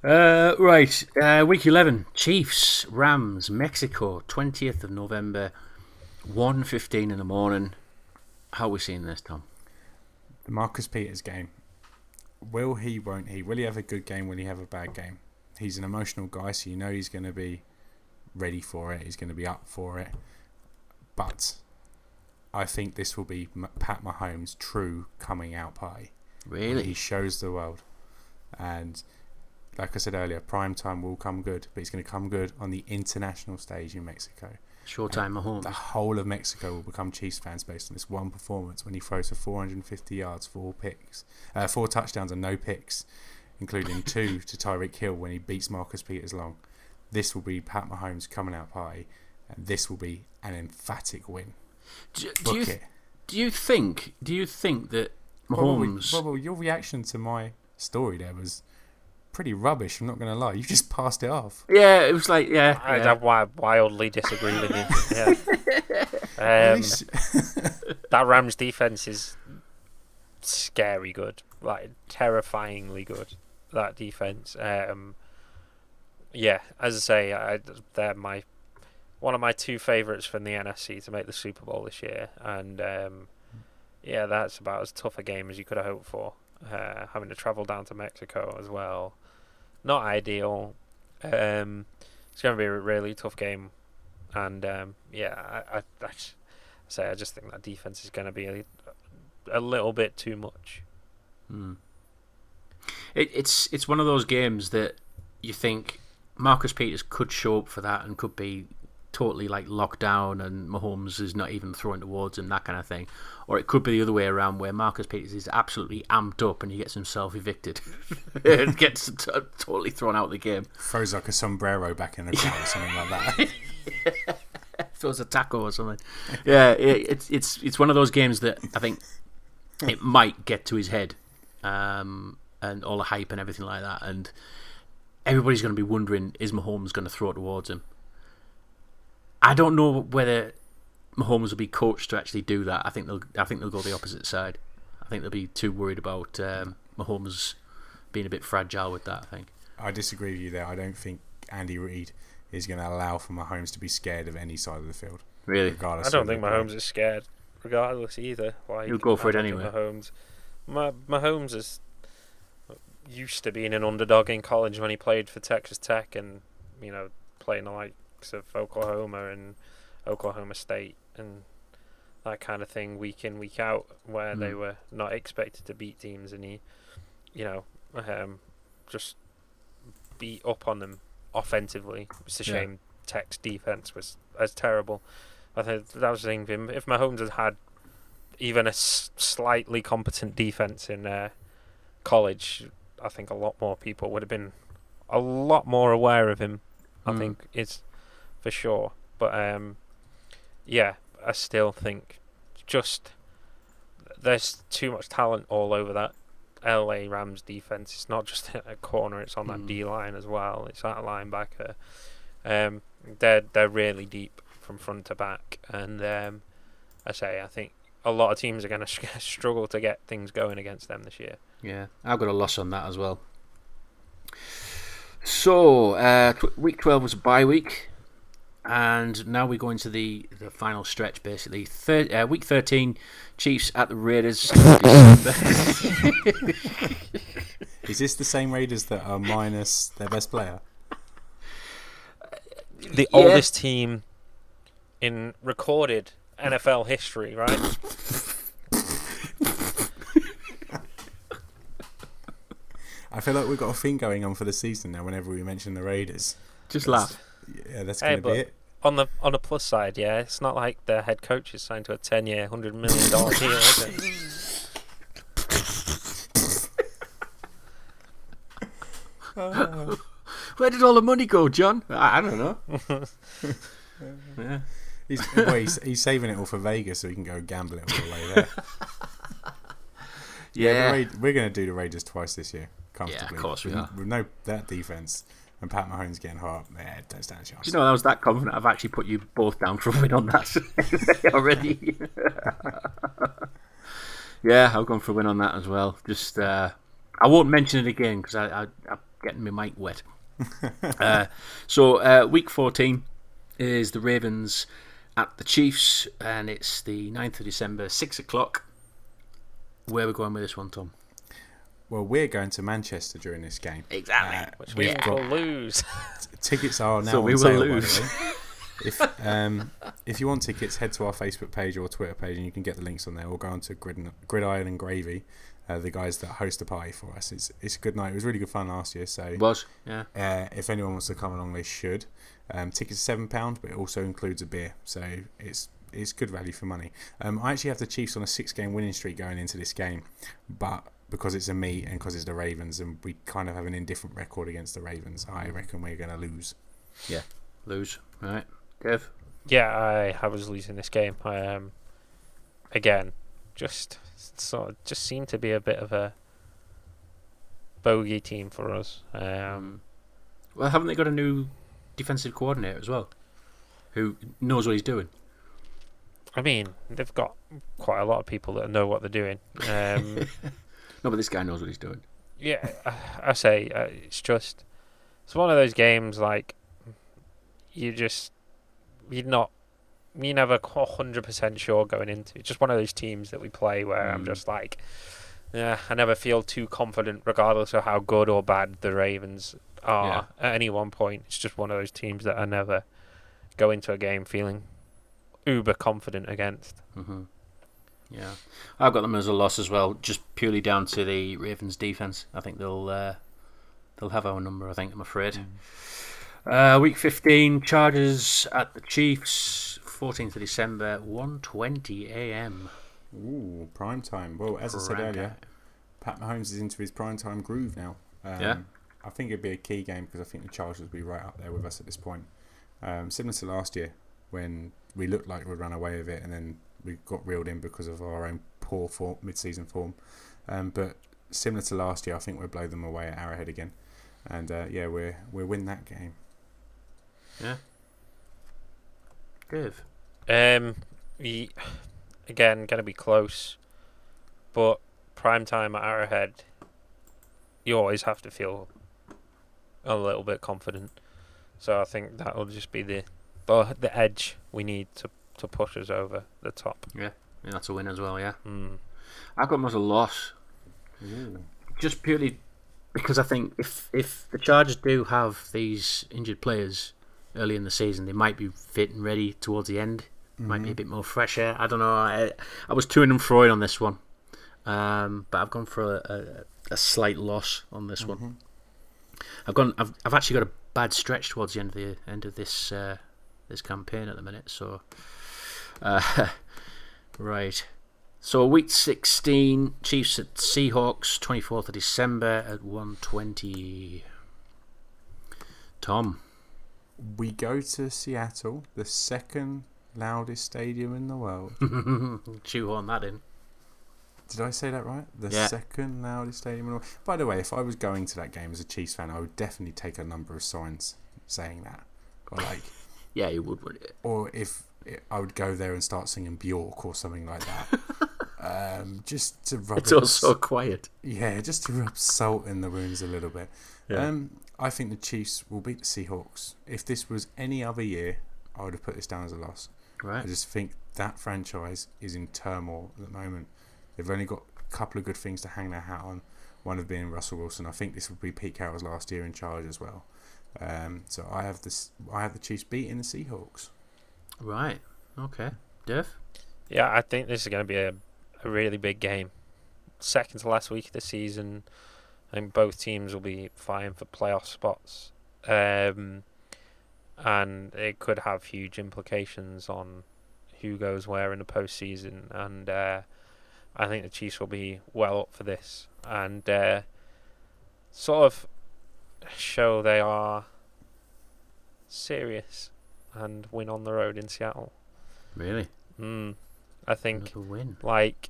Uh, right, uh, week eleven: Chiefs, Rams, Mexico, twentieth of November, 1.15 in the morning. How are we seeing this, Tom? The Marcus Peters game. Will he? Won't he? Will he have a good game? Will he have a bad game? He's an emotional guy, so you know he's going to be ready for it. He's going to be up for it. But I think this will be Pat Mahomes' true coming out party. Really? He shows the world, and like I said earlier, prime time will come good, but it's going to come good on the international stage in Mexico. Showtime Mahomes. The whole of Mexico will become Chiefs fans based on this one performance when he throws for 450 yards, four picks, uh, four touchdowns and no picks, including two to Tyreek Hill when he beats Marcus Peters long. This will be Pat Mahomes coming out party, and this will be an emphatic win. Do, do you do you think do you think that Mahomes? Bobble, your reaction to my story there was pretty rubbish. I'm not going to lie. You just passed it off. Yeah, it was like yeah. I, yeah. I wi- wildly disagree with you. Yeah. Um, least- that Rams defense is scary good, like terrifyingly good. That defense. Um, yeah, as I say, I, they're my one of my two favourites from the NFC to make the Super Bowl this year, and um, yeah, that's about as tough a game as you could have hoped for. Uh, having to travel down to Mexico as well, not ideal. Um, it's going to be a really tough game, and um, yeah, I, I, I say I just think that defense is going to be a, a little bit too much. Hmm. It, it's it's one of those games that you think Marcus Peters could show up for that and could be totally like locked down and Mahomes is not even throwing towards him that kind of thing, or it could be the other way around where Marcus Peters is absolutely amped up and he gets himself evicted and gets t- totally thrown out of the game. throws like a sombrero back in the crowd or something like that. throws a taco or something. Yeah, it, it's it's it's one of those games that I think it might get to his head, um, and all the hype and everything like that, and everybody's going to be wondering: Is Mahomes going to throw it towards him? I don't know whether Mahomes will be coached to actually do that. I think they'll I think they'll go the opposite side. I think they'll be too worried about um, Mahomes being a bit fragile with that. I think. I disagree with you there. I don't think Andy Reid is going to allow for Mahomes to be scared of any side of the field, Really, regardless. I don't think the- Mahomes is scared, regardless either. Like He'll go for I it anyway. Mahomes, Ma- Mahomes is used to being an underdog in college when he played for Texas Tech, and you know playing the likes of Oklahoma and Oklahoma State and that kind of thing week in week out, where they Mm. were not expected to beat teams, and he, you know, um, just beat up on them offensively. It's a Yeah. shame Tech's defense was as terrible. I think that was the thing. If if Mahomes had had even a s- slightly competent defense in uh, college, I think a lot more people would have been a lot more aware of him. I Mm. think it's for sure. But um, yeah, I still think just there's too much talent all over that LA Rams defense. It's not just a corner; it's on that Mm. D line as well. It's that linebacker. Um, they're they're really deep from front to back, and um, I say I think a lot of teams are going to struggle to get things going against them this year. Yeah, I've got a loss on that as well. So, uh, tw- week 12 was a bye week, and now we go into the, the final stretch basically. Thir- uh, week 13, Chiefs at the Raiders. Is this the same Raiders that are minus their best player? The Yeah. oldest team in recorded NFL history, right? I feel like we've got a thing going on for the season now. Whenever we mention the Raiders, Just laugh. Yeah, that's Hey, going to but- be it. on the on the plus side, yeah, it's not like their head coach is signed to a ten year, hundred million dollar deal, is it? Where did all the money go, John? I, I don't know. yeah. He's, well, he's, he's saving it all for Vegas so he can go gamble it all the way there. Yeah. the Raid- we're going to do the Raiders twice this year, comfortably. Yeah, Of course we with, are. With no that defense and Pat Mahomes getting hot, yeah, don't stand a chance. You know, I was that confident I've actually put you both down for a win on that already. yeah, I've gone for a win on that as well. Just, uh, I won't mention it again because I, I'm getting my mic wet. uh, so, uh, week 14 is the Ravens at the Chiefs, and it's the 9th of December, 6 o'clock. Where are we going with this one, Tom? Well, we're going to Manchester during this game. Exactly. Uh, Which we've means got we'll lose. tickets are now So on we will sale, lose. if um, if you want tickets, head to our Facebook page or Twitter page, and you can get the links on there. Or go on to Grid, Gridiron and Gravy uh, the guys that host the party for us. It's it's a good night. It was really good fun last year. So was, yeah. uh, if anyone wants to come along, they should. Um, tickets are seven pound, but it also includes a beer, so it's it's good value for money. Um, I actually have the Chiefs on a six game winning streak going into this game, but because it's a meet and because it's the Ravens, and we kind of have an indifferent record against the Ravens, I reckon we're going to lose. Yeah, lose. Right. Kev? Yeah, I, I was losing this game. I um, again, just sort of just seemed to be a bit of a bogey team for us. Um, Well, haven't they got a new defensive coordinator as well? Who knows what he's doing? I mean, they've got quite a lot of people that know what they're doing. Um, No, but this guy knows what he's doing. yeah, I, say uh, it's just it's one of those games like you just you're not you're never hundred percent sure going into. It's just one of those teams that we play where I'm Mm. just like, yeah, I never feel too confident, regardless of how good or bad the Ravens are at any one point. It's just one of those teams that I never go into a game feeling uber confident against. hmm Yeah, I've got them as a loss as well, just purely down to the Ravens' defense. I think they'll uh, they'll have our number. I think I'm afraid. Uh, week 15, Chargers at the Chiefs, 14th of December, 1:20 a.m. Ooh, prime time. Well, as I said earlier. Pat Mahomes is into his prime time groove now. Um, Yeah. I think it'd be a key game because I think the Chargers will be right up there with us at this point. Um, similar to last year when we looked like we'd run away with it and then we got reeled in because of our own poor form, mid-season form. Um, but similar to last year, I think we'll blow them away at Arrowhead again. And uh, yeah, we're we'll win that game. Yeah. Dave. Um, we, again, going to be close, but prime time at Arrowhead, you always have to feel a little bit confident. So I think that will just be the, the the edge we need to to push us over the top. Yeah, that's a win as well. Yeah, Mm. I've got them as a loss. Ooh. just purely because I think if if the Chargers do have these injured players early in the season, they might be fit and ready towards the end. Might be a bit more fresher. I don't know. I I was to and fro on this one, um, but I've gone for a, a, a slight loss on this one. I've gone. I've I've actually got a bad stretch towards the end of the end of this uh, this campaign at the minute. So, uh, right. So week sixteen, Chiefs at Seahawks, twenty fourth of December at one twenty. Tom, We go to Seattle, the second loudest stadium in the world. Chew on that in. Did I say that right? The Yeah. second loudest stadium in the world. By the way, if I was going to that game as a Chiefs fan, I would definitely take a number of signs saying that. Or like, Yeah, you would. would or if I would go there and start singing Bjork or something like that. um, just to rub It's it- all so quiet. yeah, just to rub salt in the wounds a little bit. Yeah. Um, I think the Chiefs will beat the Seahawks. If this was any other year, I would have put this down as a loss. Right. I just think that franchise is in turmoil at the moment. They've only got a couple of good things to hang their hat on. One of being Russell Wilson. I think this would be Pete Carroll's last year in charge as well. Um, so I have this. I have the Chiefs beating the Seahawks. Right. Okay. Dev. Yeah, I think this is going to be a, a really big game. Second to last week of the season, I think both teams will be vying for playoff spots, um, and it could have huge implications on who goes where in the postseason. And uh, I think the Chiefs will be well up for this and uh, sort of show they are serious and win on the road in Seattle. Really? Mm, I think Another win. like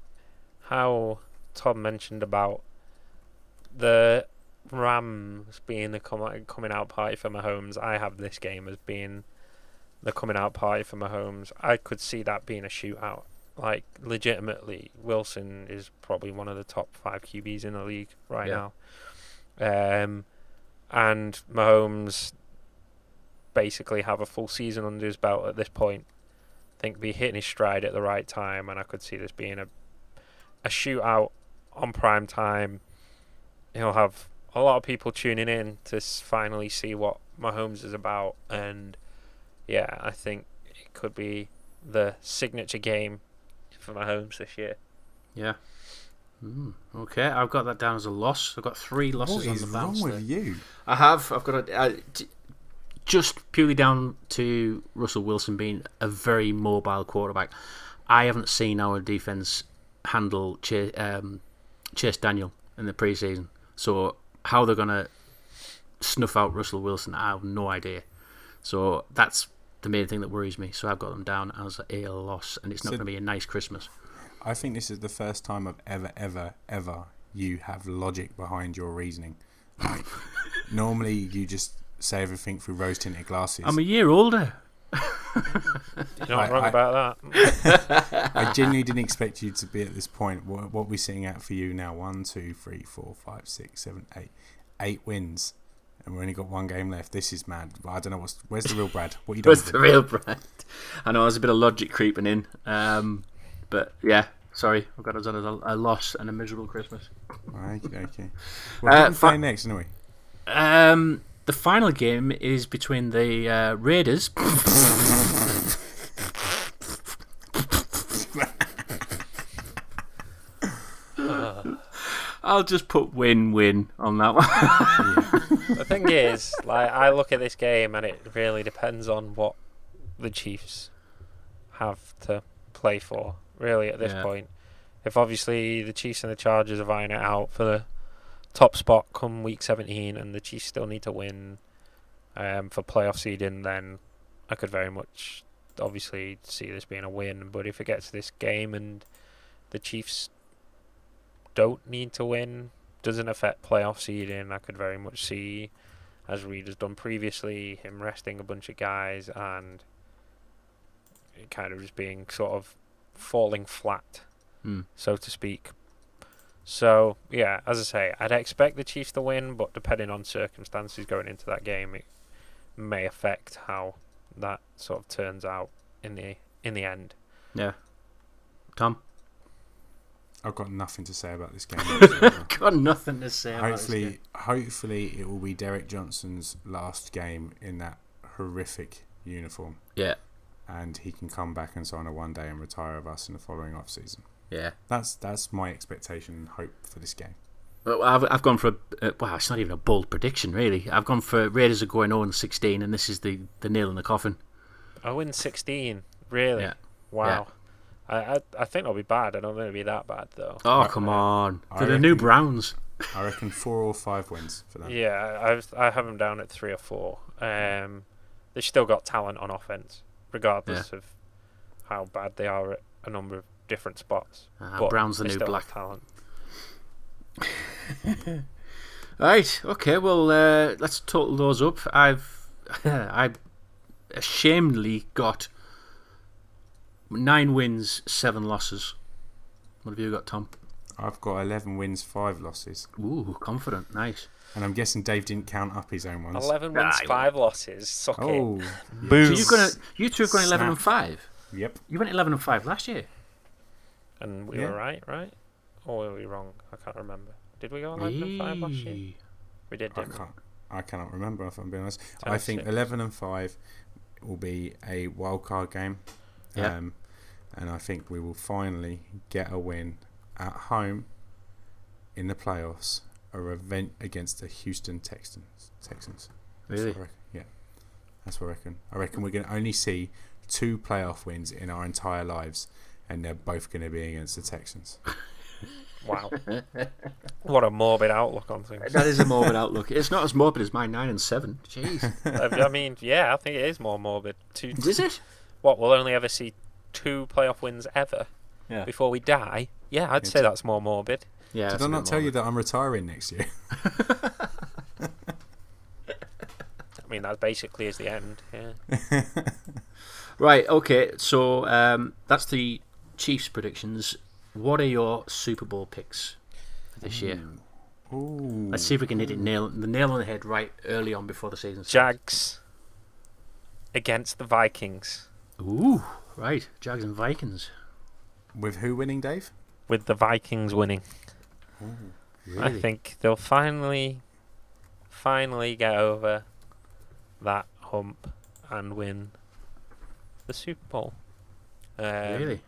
how Tom mentioned about the Rams being the com- coming out party for Mahomes. I have this game as being the coming out party for Mahomes. I could see that being a shootout. Like legitimately, Wilson is probably one of the top five QBs in the league right Yeah. now. Um, and Mahomes basically have a full season under his belt at this point. I think be hitting his stride at the right time, and I could see this being a a shootout on prime time. He'll have a lot of people tuning in to finally see what Mahomes is about, and yeah, I think it could be the signature game for Mahomes this year. Yeah. Hmm, okay, I've got that down as a loss. I've got three losses What on is the wrong bounce. with you? I have. I've got a. T- just purely down to Russell Wilson being a very mobile quarterback. I haven't seen our defense handle Chase, um, Chase Daniel in the preseason. So how they're gonna snuff out Russell Wilson, I have no idea. So that's the main thing that worries me. So I've got them down as a loss, and it's not So- going to be a nice Christmas. I think this is the first time I've ever, ever, ever you have logic behind your reasoning. Like, normally you just say everything through rose tinted glasses. I'm a year older. You're not I- wrong I- about that. I genuinely didn't expect you to be at this point. What, what are we sitting at for you now? One, two, three, four, five, six, seven, eight. Eight wins. And we've only got one game left. This is mad. I don't know what's. Where's the real Brad? What you done? Where's the real Brad? I know there's a bit of logic creeping in, um, but yeah, sorry, I've got us on a, a loss and a miserable Christmas. Okay, okay. Well, Uh, who we fi- play next, anyway? Um, the final game is between the uh, Raiders. I'll just put win-win on that one. The thing is, like, I look at this game and it really depends on what the Chiefs have to play for. Really, at this Yeah. point, if obviously the Chiefs and the Chargers are vying it out for the top spot come week 17, and the Chiefs still need to win um, for playoff seeding, then I could very much obviously see this being a win. But if it gets to this game and the Chiefs don't need to win, doesn't affect playoff seeding, I could very much see, as Reid has done previously, him resting a bunch of guys and it kind of just being sort of falling flat, Hmm. so to speak. So yeah, as I say, I'd expect the Chiefs to win, but depending on circumstances going into that game, it may affect how that sort of turns out in the in the end. Yeah, Tom, I've got nothing to say about this game. got nothing to say. About this hopefully, game. hopefully it will be Derrick Johnson's last game in that horrific uniform, yeah, and he can come back and sign a one day and retire of us in the following off season. Yeah. That's that's my expectation and hope for this game. Well, I've, I've gone for a, uh, well, it's not even a bold prediction really. I've gone for Raiders are going 0 and 16, and this is the, the nail in the coffin. Oh, in sixteen, really? Yeah. Wow. I, I I think it'll be bad. I don't think it'll be that bad though. Oh I- come on, I they're the new Browns. I reckon four or five wins for them. Yeah, I've, I have them down at three or four. Um, they've still got talent on offense, regardless of how bad they are at a number of different spots. But Browns the new black. talent. Right. Okay. Well, uh, let's total those up. I've I ashamedly got nine wins, seven losses. What have you got, Tom? I've got eleven wins, five losses, Ooh, confident. Nice. and I'm guessing Dave didn't count up his own ones. Eleven wins, Nah, five losses. Suck it. Oh, Boom. So you've got a, you two have gone eleven and five. yep. You went eleven and five last year. And we Yeah. were right, right? Or were we wrong? I can't remember. Did we go eleven and five last year? We did, I didn't we? can't. I cannot remember if I'm being honest. Ten I think six. eleven and five will be a wild card game. Yeah. Um, and I think we will finally get a win at home in the playoffs, a event against the Houston Texans. Texans. Really? what Yeah, that's what I reckon. I reckon we're going to only see two playoff wins in our entire lives, and they're both going to be against the Texans. Wow. what a morbid outlook on things. That is a morbid outlook. It's not as morbid as my nine and seven. Jeez. I I mean, yeah, I think it is more morbid. Two, is it? what we'll only ever see two playoff wins ever Yeah. before we die. Yeah, I'd say that's more morbid. Yeah. Did I not tell you that I'm retiring next year? I mean, that basically is the end. Yeah. Right. Okay. So um, that's the Chiefs' predictions. What are your Super Bowl picks for this year? Ooh. Let's see if we can hit it nail the nail on the head right early on before the season. starts. Jags against the Vikings, Ooh. Right. Jags and Vikings. With who winning, Dave? with the Vikings winning. I Really? think they'll finally, finally get over that hump and win the Super Bowl. Um, really.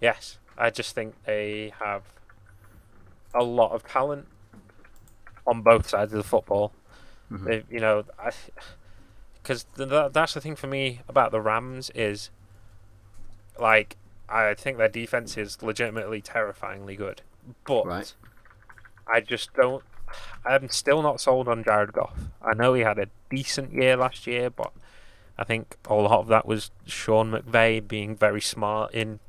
Yes, I just think they have a lot of talent on both sides of the football. Mm-hmm. They, you know, because th- that's the thing for me about the Rams is, like, I think their defense is legitimately terrifyingly good, but Right. I just don't. I'm still not sold on Jared Goff. I know he had a decent year last year, but I think a lot of that was Sean McVay being very smart in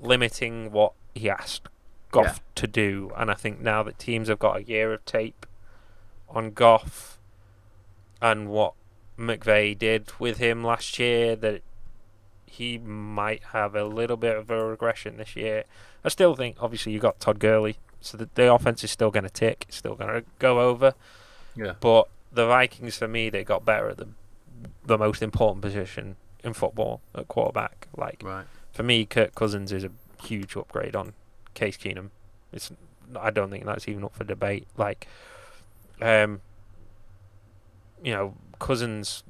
limiting what he asked Goff Yeah. to do. And I think now that teams have got a year of tape on Goff and what McVay did with him last year, that he might have a little bit of a regression this year. I still think, obviously, you got Todd Gurley, so the, the offense is still going to tick, it's still going to go over. Yeah. But the Vikings, for me, they got better at the the most important position in football at quarterback. Like Right. For me, Kirk Cousins is a huge upgrade on Case Keenum. It's I don't think that's even up for debate. Like, um, you know, Cousins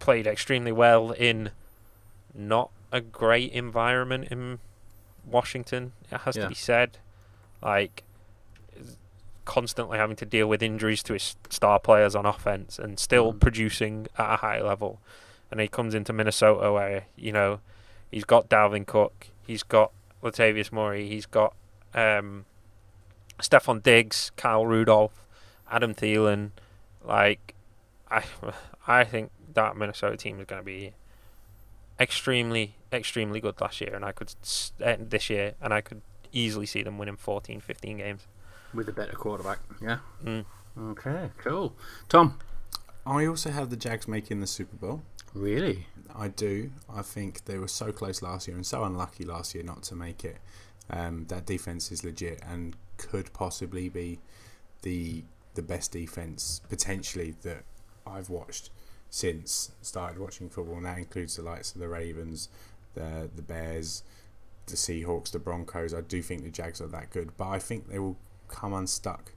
played extremely well in not a great environment in Washington. It has Yeah. to be said. Like, constantly having to deal with injuries to his star players on offense and still Mhm. producing at a high level. And he comes into Minnesota where, you know, he's got Dalvin Cook, he's got Latavius Murray, he's got um, Stefon Diggs, Kyle Rudolph, Adam Thielen. Like, I, I think that Minnesota team is going to be extremely, extremely good last year, and I could uh, this year, and I could easily see them winning 14, 15 games. With a better quarterback. Yeah. Mm. Okay. Cool. Tom. I also have the Jags making the Super Bowl. Really? I do. I think they were so close last year and so unlucky last year not to make it. Um, that defense is legit and could possibly be the the best defense potentially that I've watched since started watching football. And that includes the likes of the Ravens, the the Bears, the Seahawks, the Broncos. I do think the Jags are that good, but I think they will come unstuck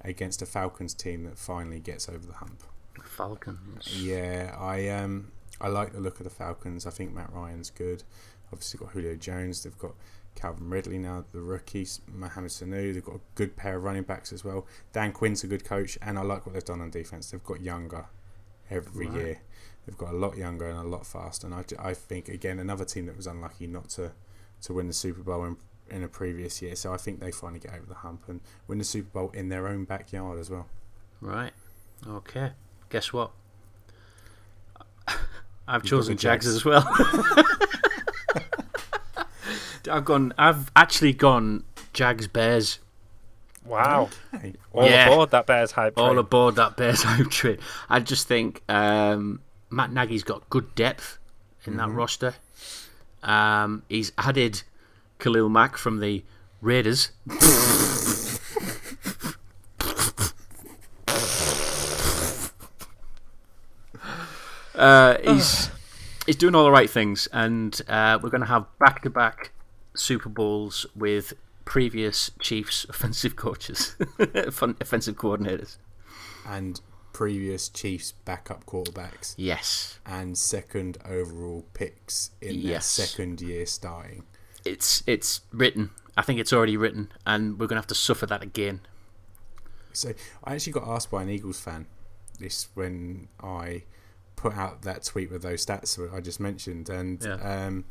against a Falcons team that finally gets over the hump. Falcons. Yeah, I um I like the look of the Falcons. I think Matt Ryan's good. Obviously got Julio Jones. They've got Calvin Ridley now, the rookies, Mohamed Sanu. They've got a good pair of running backs as well. Dan Quinn's a good coach, and I like what they've done on defense. They've got younger every Right. year. They've got a lot younger and a lot faster. And I, I think again another team that was unlucky not to to win the Super Bowl in in a previous year. So I think they finally get over the hump and win the Super Bowl in their own backyard as well. Right. Okay. Guess what? I've got chosen Jags Jags. as well. I've gone. I've actually gone Jags Bears. Wow. Okay. All Yeah. aboard that Bears hype train. All aboard that Bears hype train. I just think um, Matt Nagy's got good depth in that roster. Um, he's added Khalil Mack from the Raiders. uh, he's he's doing all the right things, and uh, we're going to have back to back Super Bowls with previous Chiefs offensive coaches, offensive coordinators. and previous Chiefs backup quarterbacks Yes, and second overall picks in Yes. their second year starting. it's it's written. I think it's already written, and we're going to have to suffer that again. So I actually got asked by an Eagles fan this when I put out that tweet with those stats I just mentioned, and Yeah. um,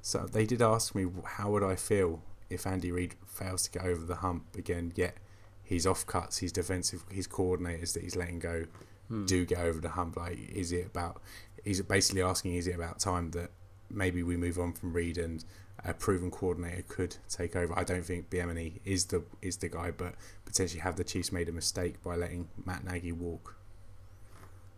so they did ask me how would I feel if Andy Reid fails to get over the hump again. Yet his off cuts, his defensive, his coordinators that he's letting go do get over the hump. Like, is it about? He's basically asking, is it about time that maybe we move on from Reid and a proven coordinator could take over. I don't think Bieniemy is the is the guy, but potentially have the Chiefs made a mistake by letting Matt Nagy walk.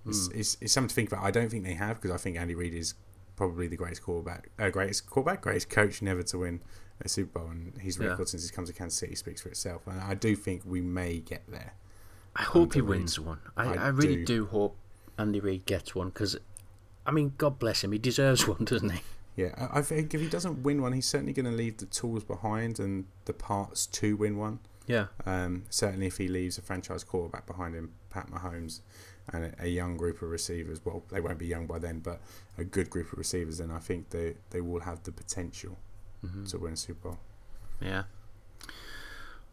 It's, it's, it's something to think about. I don't think they have because I think Andy Reid is probably the greatest quarterback, uh, greatest quarterback, greatest coach never to win a Super Bowl, and his Yeah. record since he's come to Kansas City speaks for itself. And I do think we may get there. I hope he wins one. I, I I, really do. do. hope Andy Reid gets one because, I mean, God bless him, he deserves one, doesn't he? Yeah, I, I think if he doesn't win one, he's certainly going to leave the tools behind and the parts to win one. Yeah. Um, certainly, if he leaves a franchise quarterback behind him, Pat Mahomes, and a, young group of receivers, well, they won't be young by then, but a good group of receivers, and I think they, they will have the potential Mm-hmm. to win a Super Bowl. Yeah.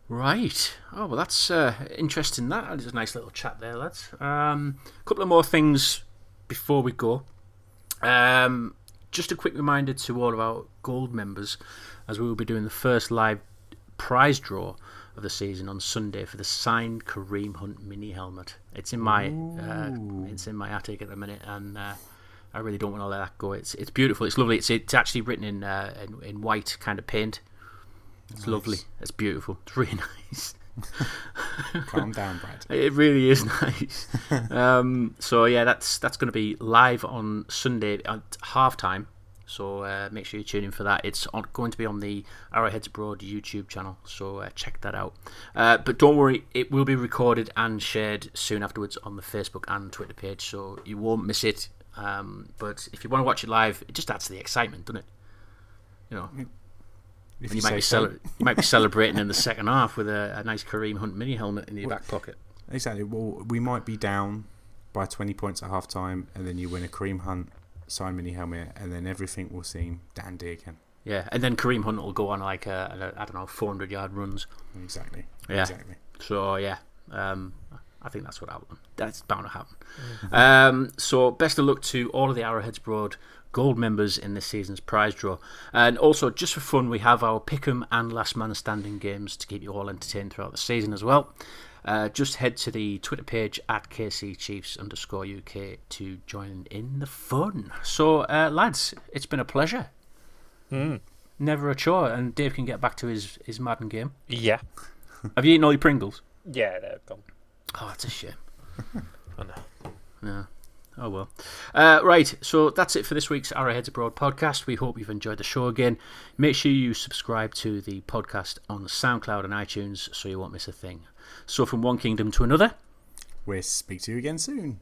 Right. Oh well, that's uh, interesting. That is a nice little chat there, lads. Um, a couple of more things before we go. Um, just a quick reminder to all of our gold members, as we will be doing the first live prize draw of the season on Sunday for the signed Kareem Hunt mini helmet. It's in my uh, it's in my attic at the minute, and uh, I really don't want to let that go. It's it's beautiful. It's lovely. It's it's actually written in uh, in, in white kind of paint. It's lovely. It's beautiful. It's really nice. Calm down, Brad. It really is nice. um, so yeah, that's that's going to be live on Sunday at half time. So uh, make sure you tune in for that. It's on, going to be on the Arrowheads Abroad YouTube channel, so uh, check that out. Uh, but don't worry, it will be recorded and shared soon afterwards on the Facebook and Twitter page, so you won't miss it. Um, but if you want to watch it live, it just adds to the excitement, doesn't it? You know, and you might so. cele- you might be celebrating in the second half with a, a nice Kareem Hunt mini helmet in your back pocket. Exactly. Well, we might be down by 20 points at half time, and then you win a Kareem Hunt signed mini helmet, and then everything will seem dandy again. Yeah, and then Kareem Hunt will go on like a, a I don't know 400 yard runs. Exactly. Yeah. Exactly. So yeah, um, I think that's what happened. That's bound to happen. Um, so best of luck to all of the Arrowheads Abroad Gold members in this season's prize draw, and also just for fun, we have our Pick'em and Last Man Standing games to keep you all entertained throughout the season as well. Uh, just head to the Twitter page at KC Chiefs underscore UK to join in the fun. So, uh, lads, it's been a pleasure. Never a chore, and Dave can get back to his, his Madden game. Yeah. Have you eaten all your Pringles? Yeah, they're gone. Oh, that's a shame. I know. Yeah. Oh well. Uh, right, so that's it for this week's Arrowheads Abroad podcast. We hope you've enjoyed the show again. Make sure you subscribe to the podcast on SoundCloud and iTunes so you won't miss a thing. So, from one kingdom to another, We'll speak to you again soon.